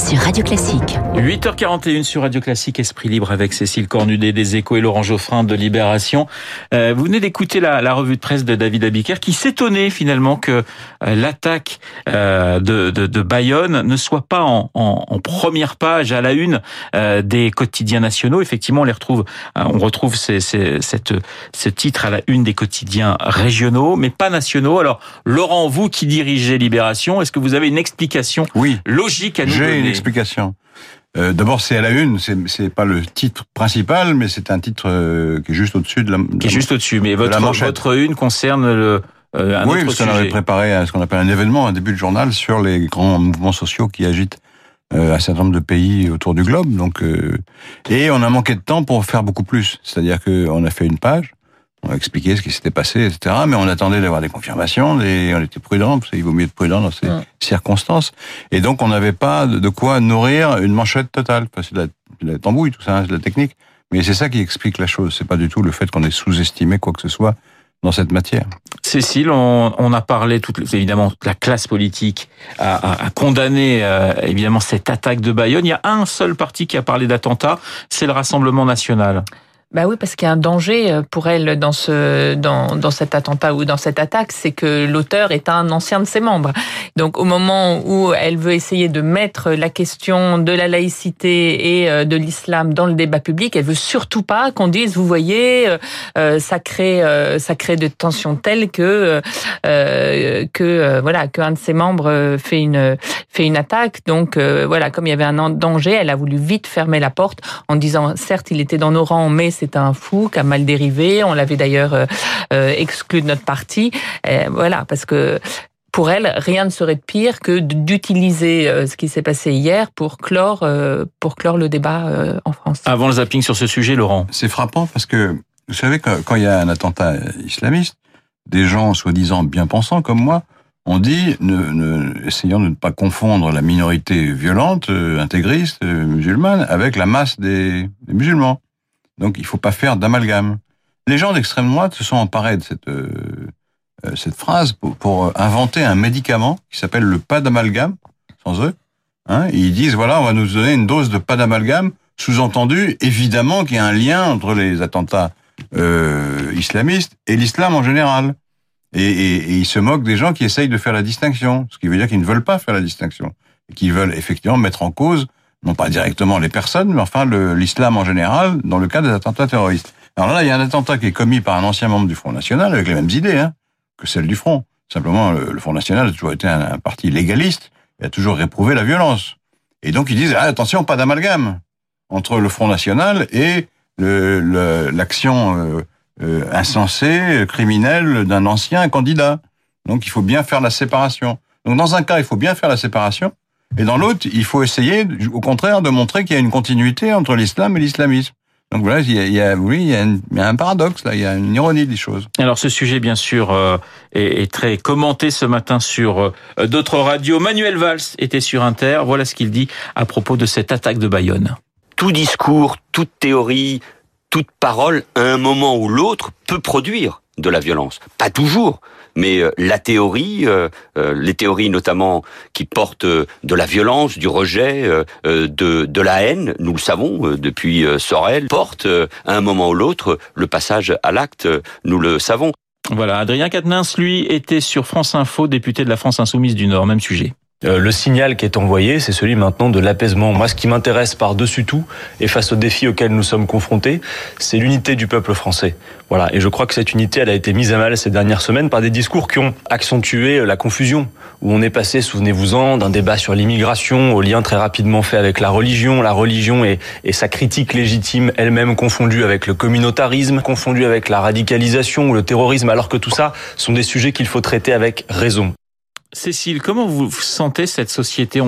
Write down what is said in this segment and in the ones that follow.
sur Radio Classique. 8h41 sur Radio Classique, Esprit Libre avec Cécile Cornudet des Échos et Laurent Geoffrin de Libération. Euh, vous venez d'écouter la, la, revue de presse de David Abiker qui s'étonnait finalement que euh, l'attaque euh, de, de, de, Bayonne ne soit pas en, en, en, première page à la une euh, des quotidiens nationaux. Effectivement, on les retrouve, euh, on retrouve ces, ces, cette, ce titre à la une des quotidiens régionaux, mais pas nationaux. Alors, Laurent, vous qui dirigez Libération, est-ce que vous avez une explication oui, logique à nous donner explication. Euh, D'abord, c'est à la une, c'est pas le titre principal, mais c'est un titre euh, qui est juste au-dessus de la. Qui est juste au-dessus, mais votre, votre une concerne le. Euh, un oui, parce qu'on avait préparé ce qu'on appelle un événement, un début de journal sur les grands mouvements sociaux qui agitent euh, un certain nombre de pays autour du globe. Donc, et on a manqué de temps pour faire beaucoup plus. C'est-à-dire qu'on a fait une page, on a expliqué ce qui s'était passé, etc. Mais on attendait d'avoir des confirmations, et on était prudent, parce qu'il vaut mieux être prudent dans ces ouais. circonstances. Et donc, on n'avait pas de quoi nourrir une manchette totale. Enfin, c'est de, de la, tambouille, tout ça, hein, c'est de la technique. Mais c'est ça qui explique la chose. C'est pas du tout le fait qu'on ait sous-estimé quoi que ce soit dans cette matière. Cécile, on, on a parlé, toute, évidemment, la classe politique a, a, a condamné euh, évidemment cette attaque de Bayonne. Il y a un seul parti qui a parlé d'attentat, c'est le Rassemblement national. Bah oui, parce qu'il y a un danger pour elle dans ce dans, dans cet attentat ou dans cette attaque, c'est que l'auteur est un ancien de ses membres. Donc au moment où elle veut essayer de mettre la question de la laïcité et de l'islam dans le débat public, elle veut surtout pas qu'on dise, vous voyez, euh, ça crée euh, ça crée des tensions telles que euh, que voilà qu'un de ses membres fait une fait une attaque. Donc voilà, comme il y avait un danger, elle a voulu vite fermer la porte en disant, certes, il était dans nos rangs, mais c'est un fou qui a mal dérivé. On l'avait d'ailleurs euh, exclu de notre parti. Et voilà, parce que pour elle, rien ne serait de pire que d'utiliser ce qui s'est passé hier pour clore, pour clore le débat en France. Avant le zapping sur ce sujet, Laurent. C'est frappant parce que, vous savez, quand il y a un attentat islamiste, des gens soi-disant bien pensants comme moi, on dit, ne, ne, essayons de ne pas confondre la minorité violente, euh, intégriste, euh, musulmane, avec la masse des, des musulmans. Donc il faut pas faire d'amalgame. Les gens d'extrême droite se sont emparés de cette euh, cette phrase pour, pour, inventer un médicament qui s'appelle le pas d'amalgame, sans eux. Hein, ils disent voilà, on va nous donner une dose de pas d'amalgame. Sous-entendu, évidemment qu'il y a un lien entre les attentats euh, islamistes et l'islam en général. Et, ils se moquent des gens qui essayent de faire la distinction, ce qui veut dire qu'ils ne veulent pas faire la distinction, et qu'ils veulent effectivement mettre en cause non pas directement les personnes, mais enfin l'islam en général, dans le cas des attentats terroristes. Alors là, il y a un attentat qui est commis par un ancien membre du Front National, avec les mêmes idées hein, que celles du Front. Simplement, le, Front National a toujours été un, un, parti légaliste, et a toujours réprouvé la violence. Et donc ils disent, ah, attention, pas d'amalgame entre le Front National et l'action euh, euh, insensée, criminelle d'un ancien candidat. Donc il faut bien faire la séparation. Donc dans un cas, il faut bien faire la séparation, et dans l'autre, il faut essayer, au contraire, de montrer qu'il y a une continuité entre l'islam et l'islamisme. Donc voilà, il y a, il y a oui, il y a, une, il y a, un paradoxe là, il y a une ironie des choses. Alors ce sujet, bien sûr, euh, est, est, très commenté ce matin sur euh, d'autres radios. Manuel Valls était sur Inter. Voilà ce qu'il dit à propos de cette attaque de Bayonne. Tout discours, toute théorie, toute parole, à un moment ou l'autre, peut produire de la violence. Pas toujours, mais la théorie, les théories notamment qui portent de la violence, du rejet, de, de la haine, nous le savons depuis Sorel, portent à un moment ou l'autre le passage à l'acte, nous le savons. Voilà, Adrien Quatennens, lui, était sur France Info, député de la France Insoumise du Nord, même sujet. Euh, le signal qui est envoyé, c'est celui maintenant de l'apaisement. Moi, ce qui m'intéresse par-dessus tout, et face aux défis auxquels nous sommes confrontés, c'est l'unité du peuple français. Voilà. Et je crois que cette unité, elle a été mise à mal ces dernières semaines par des discours qui ont accentué la confusion. Où on est passé, souvenez-vous-en, d'un débat sur l'immigration au lien très rapidement fait avec la religion. La religion et, et sa critique légitime elle-même confondue avec le communautarisme, confondue avec la radicalisation ou le terrorisme, alors que tout ça sont des sujets qu'il faut traiter avec raison. Cécile, comment vous sentez cette société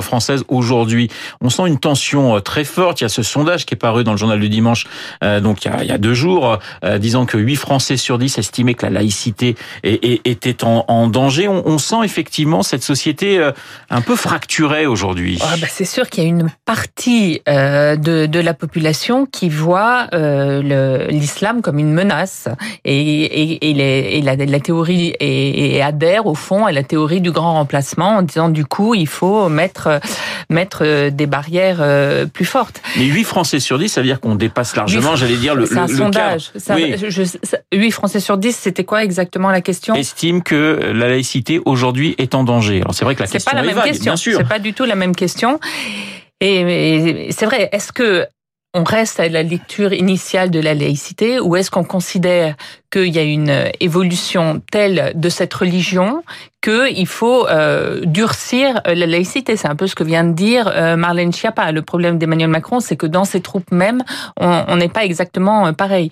française aujourd'hui? On sent une tension euh, très forte. Il y a ce sondage qui est paru dans le journal du dimanche, euh, donc il y, a, deux jours, euh, disant que 8 Français sur 10 estimaient que la laïcité était en, danger. On, sent effectivement cette société un peu fracturée aujourd'hui. Ah, bah, c'est sûr qu'il y a une partie de, la population qui voit l'islam comme une menace et, la, théorie et adhère au fond à la théorie du grand remplacement en disant du coup il faut mettre mettre des barrières euh, plus fortes. Mais 8 Français sur 10, ça veut dire qu'on dépasse largement, j'allais dire, le, C'est un sondage. Ça, 8 Français sur 10, c'était quoi exactement la question? Estime que la laïcité aujourd'hui est en danger. Alors c'est vrai que la question pas la est même vague, question. bien sûr. C'est pas du tout la même question. Et c'est vrai, est-ce que on reste à la lecture initiale de la laïcité ou est-ce qu'on considère qu'il y a une évolution telle de cette religion qu'il faut euh, durcir euh, la laïcité. C'est un peu ce que vient de dire euh, Marlène Schiappa. Le problème d'Emmanuel Macron, c'est que dans ses troupes même, on n'est pas exactement euh, pareil.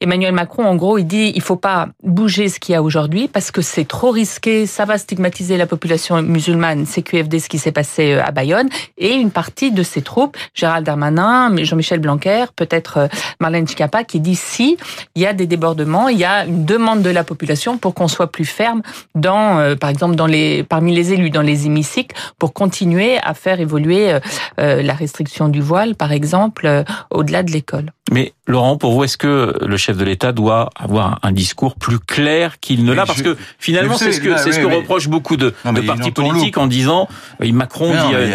Emmanuel Macron, en gros, il dit il faut pas bouger ce qu'il y a aujourd'hui parce que c'est trop risqué, ça va stigmatiser la population musulmane. C'est QFD ce qui s'est passé à Bayonne et une partie de ses troupes, Gérald Darmanin, Jean-Michel Blanquer, peut-être Marlène Schiappa, qui dit si il y a des débordements, y a une demande de la population pour qu'on soit plus ferme dans, par exemple, dans les, parmi les élus, dans les hémicycles, pour continuer à faire évoluer euh, euh, la restriction du voile, par exemple, euh, au-delà de l'école. Mais Laurent, pour vous, est-ce que le chef de l'État doit avoir un discours plus clair qu'il ne l'a? Parce que finalement, c'est ce que c'est ce que reprochent beaucoup de, de partis politiques en disant Macron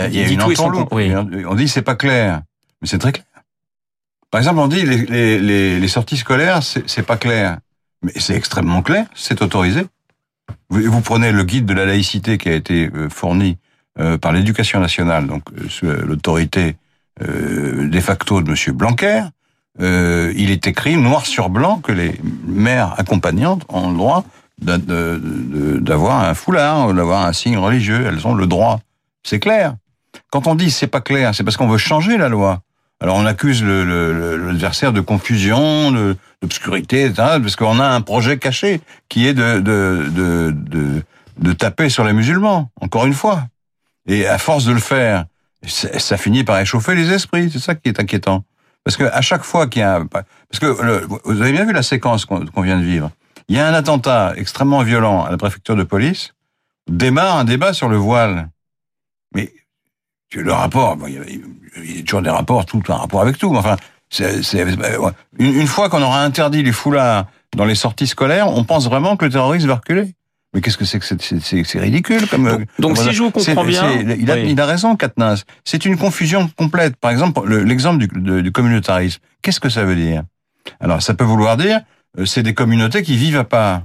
dit, dit tout et son oui. On dit c'est pas clair, mais c'est très clair. Par exemple, on dit les, les, les, les sorties scolaires, c'est pas clair, mais c'est extrêmement clair, c'est autorisé. Vous, prenez le guide de la laïcité qui a été euh, fourni euh, par l'éducation nationale, donc euh, l'autorité de facto de Monsieur Blanquer. il est écrit noir sur blanc que les mères accompagnantes ont le droit d'avoir un foulard, d'avoir un signe religieux. Elles ont le droit. C'est clair. Quand on dit c'est pas clair, c'est parce qu'on veut changer la loi. Alors on accuse l'adversaire de confusion, d'obscurité, etc., parce qu'on a un projet caché qui est de, de, de, de, de taper sur les musulmans, encore une fois. Et à force de le faire, ça finit par échauffer les esprits. C'est ça qui est inquiétant. Parce que à chaque fois qu'il y a. Parce que vous avez bien vu la séquence qu'on vient de vivre. Il y a un attentat extrêmement violent à la préfecture de police, démarre un débat sur le voile. Mais le rapport, il, y a, toujours des rapports, tout un rapport avec tout. Enfin, c'est, une, fois qu'on aura interdit les foulards dans les sorties scolaires, on pense vraiment que le terrorisme va reculer. Mais qu'est-ce que c'est que c'est, ridicule comme. Donc, si je vous comprends bien, il, a, il a raison, Katnas. C'est une confusion complète. Par exemple, l'exemple du, du communautarisme. Qu'est-ce que ça veut dire? Alors, ça peut vouloir dire, euh, c'est des communautés qui vivent à part.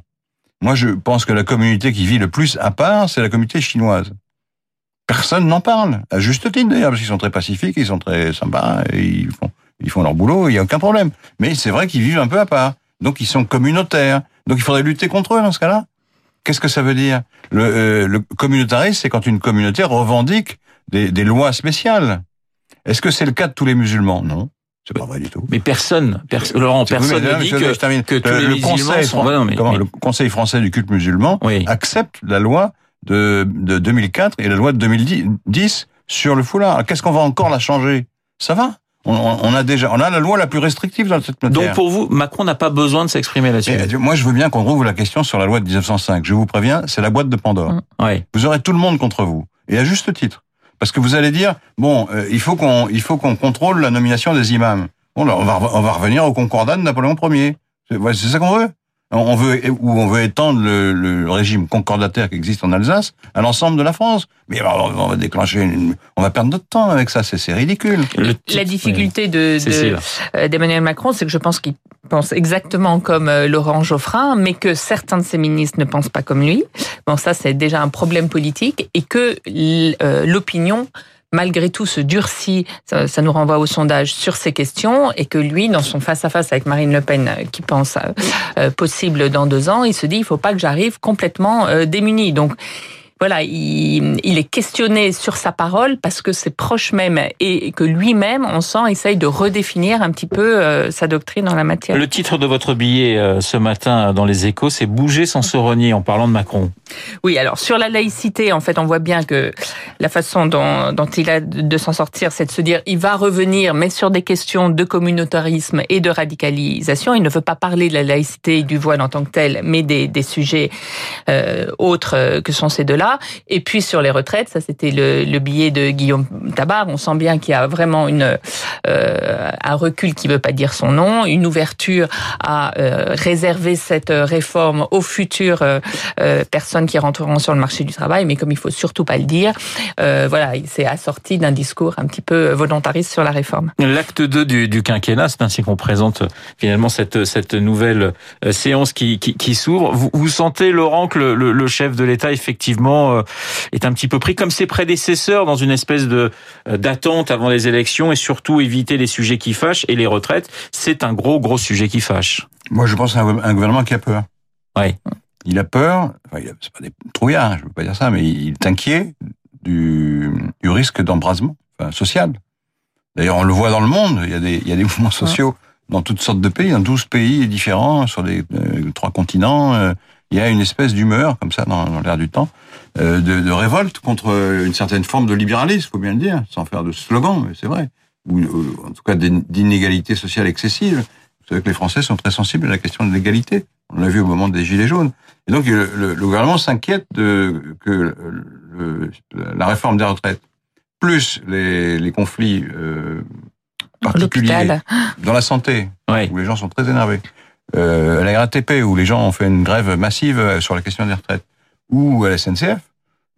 Moi, je pense que la communauté qui vit le plus à part, c'est la communauté chinoise. Personne n'en parle, à juste titre d'ailleurs, parce qu'ils sont très pacifiques, ils sont très sympas, et ils font, ils font leur boulot, il n'y a aucun problème. Mais c'est vrai qu'ils vivent un peu à part. Donc ils sont communautaires. Donc il faudrait lutter contre eux dans ce cas-là. Qu'est-ce que ça veut dire? Le, euh, le communautarisme, c'est quand une communauté revendique des, des lois spéciales. Est-ce que c'est le cas de tous les musulmans? Non. C'est pas vrai du tout. Mais personne, Laurent, personne ne dit que, que, tous les musulmans conseil, sont... Le Conseil français du culte musulman accepte la loi de, de 2004 et la loi de 2010 sur le foulard. Qu'est-ce qu'on va encore la changer? Ça va? On, on, a déjà, on a la loi la plus restrictive dans cette matière. Donc pour vous, Macron n'a pas besoin de s'exprimer là-dessus. Moi, je veux bien qu'on rouvre la question sur la loi de 1905. Je vous préviens, c'est la boîte de Pandore. Mm. Vous aurez tout le monde contre vous, et à juste titre, parce que vous allez dire, bon, euh, il faut qu'on, il faut qu'on contrôle la nomination des imams. Bon, on va, on va revenir au Concordat de Napoléon Ier. C'est ça qu'on veut? On veut ou on veut étendre le, régime concordataire qui existe en Alsace à l'ensemble de la France. Mais alors, on va déclencher, on va perdre notre temps avec ça. C'est ridicule. La difficulté de euh, d'Emmanuel Macron, c'est que je pense qu'il pense exactement comme euh, Laurent Geoffrin, mais que certains de ses ministres ne pensent pas comme lui. Bon, ça c'est déjà un problème politique et que euh, l'opinion malgré tout se durcit, ça, nous renvoie au sondage sur ces questions, et que lui, dans son face-à-face avec Marine Le Pen, euh, qui pense euh, euh, possible dans deux ans, il se dit, il faut pas que j'arrive complètement démuni. Donc, voilà, il, il, est questionné sur sa parole parce que ses proches même et que lui-même, on sent, essaye de redéfinir un petit peu euh, sa doctrine en la matière. Le titre de votre billet euh, ce matin dans les Échos, c'est Bouger sans se renier en parlant de Macron. Oui, alors sur la laïcité, en fait, on voit bien que la façon dont, dont il a de s'en sortir, c'est de se dire il va revenir, mais sur des questions de communautarisme et de radicalisation. Il ne veut pas parler de la laïcité et du voile en tant que tel, mais des, des sujets euh, autres que sont ces deux-là. Et puis sur les retraites, ça c'était le, le, billet de Guillaume Tabar. On sent bien qu'il y a vraiment une, euh, un recul qui veut pas dire son nom, une ouverture à euh, réserver cette réforme aux futures euh, euh, personnes qui rentreront sur le marché du travail. Mais comme il faut surtout pas le dire, euh, voilà, il s'est assorti d'un discours un petit peu volontariste sur la réforme. L'acte 2 du, du quinquennat, c'est ainsi qu'on présente finalement cette, cette nouvelle séance qui, qui, qui s'ouvre. Vous, vous sentez, Laurent, que le, le, le chef de l'État, effectivement, euh, est un petit peu pris comme ses prédécesseurs dans une espèce de euh, d'attente avant les élections et surtout éviter les sujets qui fâchent et les retraites, c'est un gros gros sujet qui fâche. Moi, je pense à un gouvernement qui a peur. Oui. Il a peur, enfin, c'est pas des trouillards, je veux pas dire ça, mais il est inquiet du, du risque d'embrasement enfin, social. D'ailleurs, on le voit dans le monde, il y a des, il y a des mouvements sociaux dans toutes sortes de pays, dans 12 pays différents, sur les euh, trois continents. Euh, il y a une espèce d'humeur, comme ça, dans, dans l'air du temps, euh, de, de, révolte contre une certaine forme de libéralisme, faut bien le dire, sans faire de slogan, mais c'est vrai. Ou, ou, en tout cas d'inégalité sociale excessive. Vous savez que les Français sont très sensibles à la question de l'égalité. On l'a vu au moment des Gilets jaunes. Et donc, le, le, le gouvernement s'inquiète de que la réforme des retraites, plus les, les conflits euh, particuliers dans la santé, où les gens sont très énervés, euh, à la RATP, où les gens ont fait une grève massive sur la question des retraites, ou à la SNCF,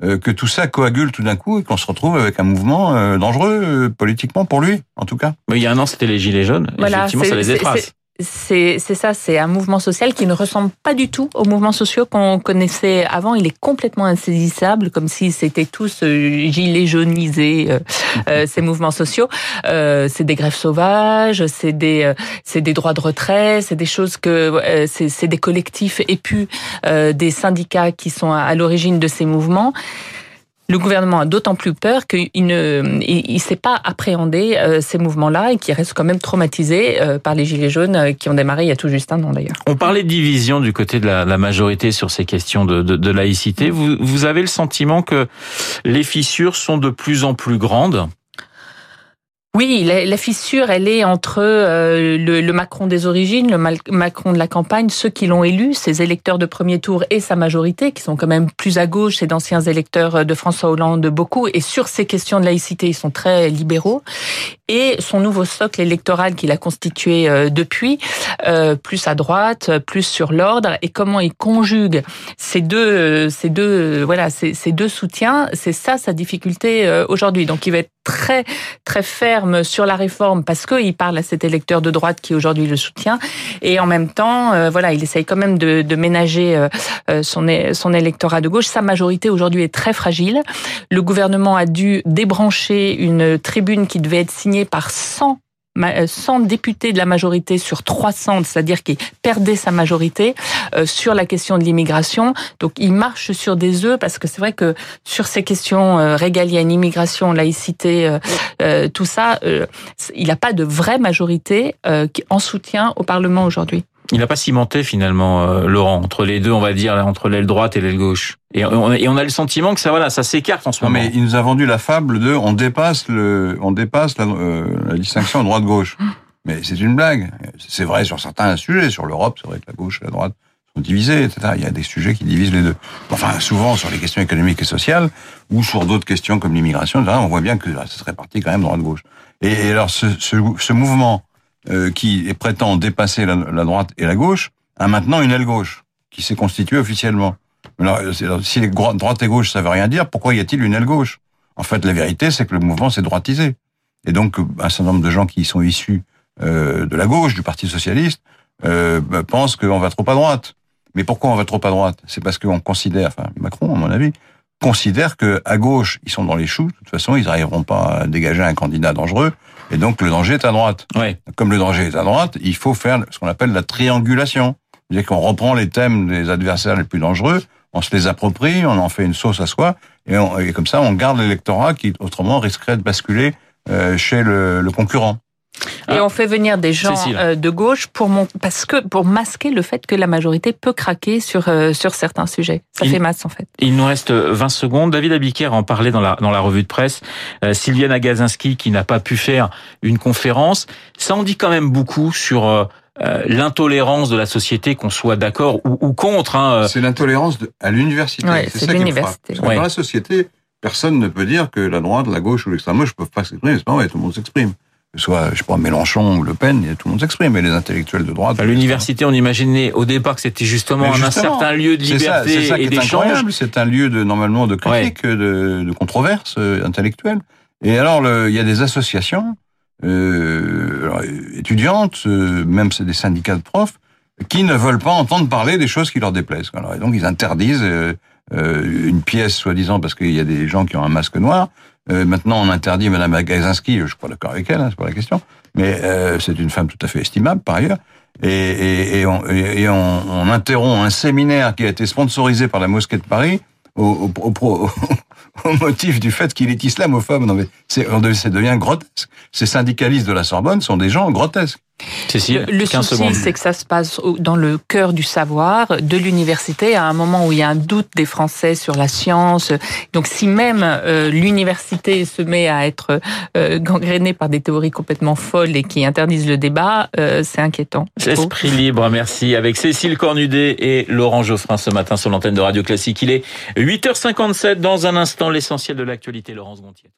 euh, que tout ça coagule tout d'un coup et qu'on se retrouve avec un mouvement euh, dangereux euh, politiquement pour lui, en tout cas. Mais il y a un an, c'était les Gilets jaunes. Voilà, Effectivement, ça les efface. C'est ça, c'est un mouvement social qui ne ressemble pas du tout aux mouvements sociaux qu'on connaissait avant. Il est complètement insaisissable, comme si c'était tous euh, gilets jaunisés, euh, euh, ces mouvements sociaux. Euh, c'est des grèves sauvages, c'est des, c'est des droits de retrait, c'est des choses que, c'est des collectifs épus, des syndicats qui sont à, à l'origine de ces mouvements. Le gouvernement a d'autant plus peur qu'il ne il, sait pas appréhender euh, ces mouvements-là et qu'il reste quand même traumatisé euh, par les gilets jaunes euh, qui ont démarré il y a tout juste un an d'ailleurs. On parlait de division du côté de la, majorité sur ces questions de, de, de laïcité. Vous, vous avez le sentiment que les fissures sont de plus en plus grandes? Oui, la, fissure, elle est entre euh, le, le, Macron des origines, le Macron de la campagne, ceux qui l'ont élu, ses électeurs de premier tour et sa majorité, qui sont quand même plus à gauche, c'est d'anciens électeurs de François Hollande beaucoup, et sur ces questions de laïcité, ils sont très libéraux, et son nouveau socle électoral qu'il a constitué euh, depuis, euh, plus à droite, plus sur l'ordre, et comment il conjugue ces deux, ces deux, voilà, ces, deux soutiens, c'est ça sa difficulté aujourd'hui. Donc il va être très très ferme sur la réforme parce qu'il parle à cet électeur de droite qui aujourd'hui le soutient et en même temps euh, voilà il essaye quand même de, de ménager euh, son son électorat de gauche. Sa majorité aujourd'hui est très fragile. Le gouvernement a dû débrancher une tribune qui devait être signée par 100 100 députés de la majorité sur 300, c'est-à-dire qu'il perdait sa majorité euh, sur la question de l'immigration. Donc il marche sur des œufs parce que c'est vrai que sur ces questions euh, régaliennes, immigration, laïcité, euh, euh tout ça, euh, il n'a pas de vraie majorité euh, en soutien au Parlement aujourd'hui. Il n'a pas cimenté finalement, euh, Laurent, entre les deux, on va dire, entre l'aile droite et l'aile gauche. Et on, et on, a le sentiment que ça, voilà, ça s'écarte en ce non, moment. Mais il nous a vendu la fable de, on dépasse le, on dépasse la, euh, la distinction droite-gauche. Mais c'est une blague. C'est vrai sur certains sujets, sur l'Europe, c'est vrai que la gauche et la droite sont divisés, etc. Il y a des sujets qui divisent les deux. Enfin, souvent sur les questions économiques et sociales, ou sur d'autres questions comme l'immigration, on voit bien que ça se répartit quand même droite-gauche. Et, et, alors, ce, ce, ce mouvement euh, qui prétend dépasser la, droite et la gauche, a maintenant une aile gauche qui s'est constituée officiellement. Alors, si droite et gauche, ça veut rien dire, pourquoi y a-t-il une aile gauche? En fait, la vérité, c'est que le mouvement s'est droitisé. Et donc, un certain nombre de gens qui sont issus euh, de la gauche, du Parti socialiste, euh, bah, pensent qu'on va trop à droite. Mais pourquoi on va trop à droite? C'est parce qu'on considère, enfin Macron, à mon avis, considère que à gauche, ils sont dans les choux. De toute façon, ils n'arriveront pas à dégager un candidat dangereux. Et donc, le danger est à droite. Ouais. Comme le danger est à droite, il faut faire ce qu'on appelle la triangulation. C'est-à-dire qu'on reprend les thèmes des adversaires les plus dangereux, on se les approprie, on en fait une sauce à soi, et, on- et comme ça, on garde l'électorat qui autrement risquerait de basculer euh, chez le, le concurrent. Et on fait venir des gens Cécile. euh, de gauche pour mon... parce que pour masquer le fait que la majorité peut craquer sur euh, sur certains sujets. Ça Il- fait masse en fait. Il nous reste 20 secondes. David Abiker en parlait dans la, dans la revue de presse. Euh, Sylviane Agazinski qui n'a pas pu faire une conférence. Ça en dit quand même beaucoup sur euh, euh, l'intolérance de la société, qu'on soit d'accord ou, ou contre. Hein. C'est l'intolérance à l'université. Ouais, c'est ça qui me frappe. l'université. Parce que Ouais. Dans la société, personne ne peut dire que la droite, la gauche ou l'extrême gauche ne peuvent pas s'exprimer. C'est pas vrai, tout le monde s'exprime. Que ce soit, je sais pas, Mélenchon ou Le Pen, tout le monde s'exprime. Et les intellectuels de droite. À l'université, on imaginait au départ que c'était justement un certain lieu de ça, liberté ça et d'échange. incroyable. C'est un lieu de normalement de critique, de, de controverse euh, intellectuelle. Et alors, il y a des associations euh, alors, étudiantes, euh, même c'est des syndicats de profs, qui ne veulent pas entendre parler des choses qui leur déplaisent. Alors, et donc, ils interdisent euh, une pièce, soi-disant, parce qu'il y a des gens qui ont un masque noir. Euh, maintenant, on interdit Madame Agazinski, je suis d'accord avec elle, hein, c'est pas la question, mais euh, c'est une femme tout à fait estimable par ailleurs. Et, et, et, on, et, on, on interrompt un séminaire qui a été sponsorisé par la mosquée de Paris au, au, au, au motif du fait qu'il est islamophobe. Non mais c'est, on devient- ça devient grotesque. Ces syndicalistes de la Sorbonne sont des gens grotesques. Cécile, Le, le 15 souci, secondes. c'est que ça se passe dans le cœur du savoir de l'université, à un moment où il y a un doute des Français sur la science. Donc, si même euh, l'université se met à être euh, gangrénée par des théories complètement folles et qui interdisent le débat, euh, c'est inquiétant. je trouve. Esprit libre, merci. Avec Cécile Cornudet et Laurent Geoffrin ce matin sur l'antenne de Radio Classique. Il est 8h57. Dans un instant, l'essentiel de l'actualité. Laurence Gontier.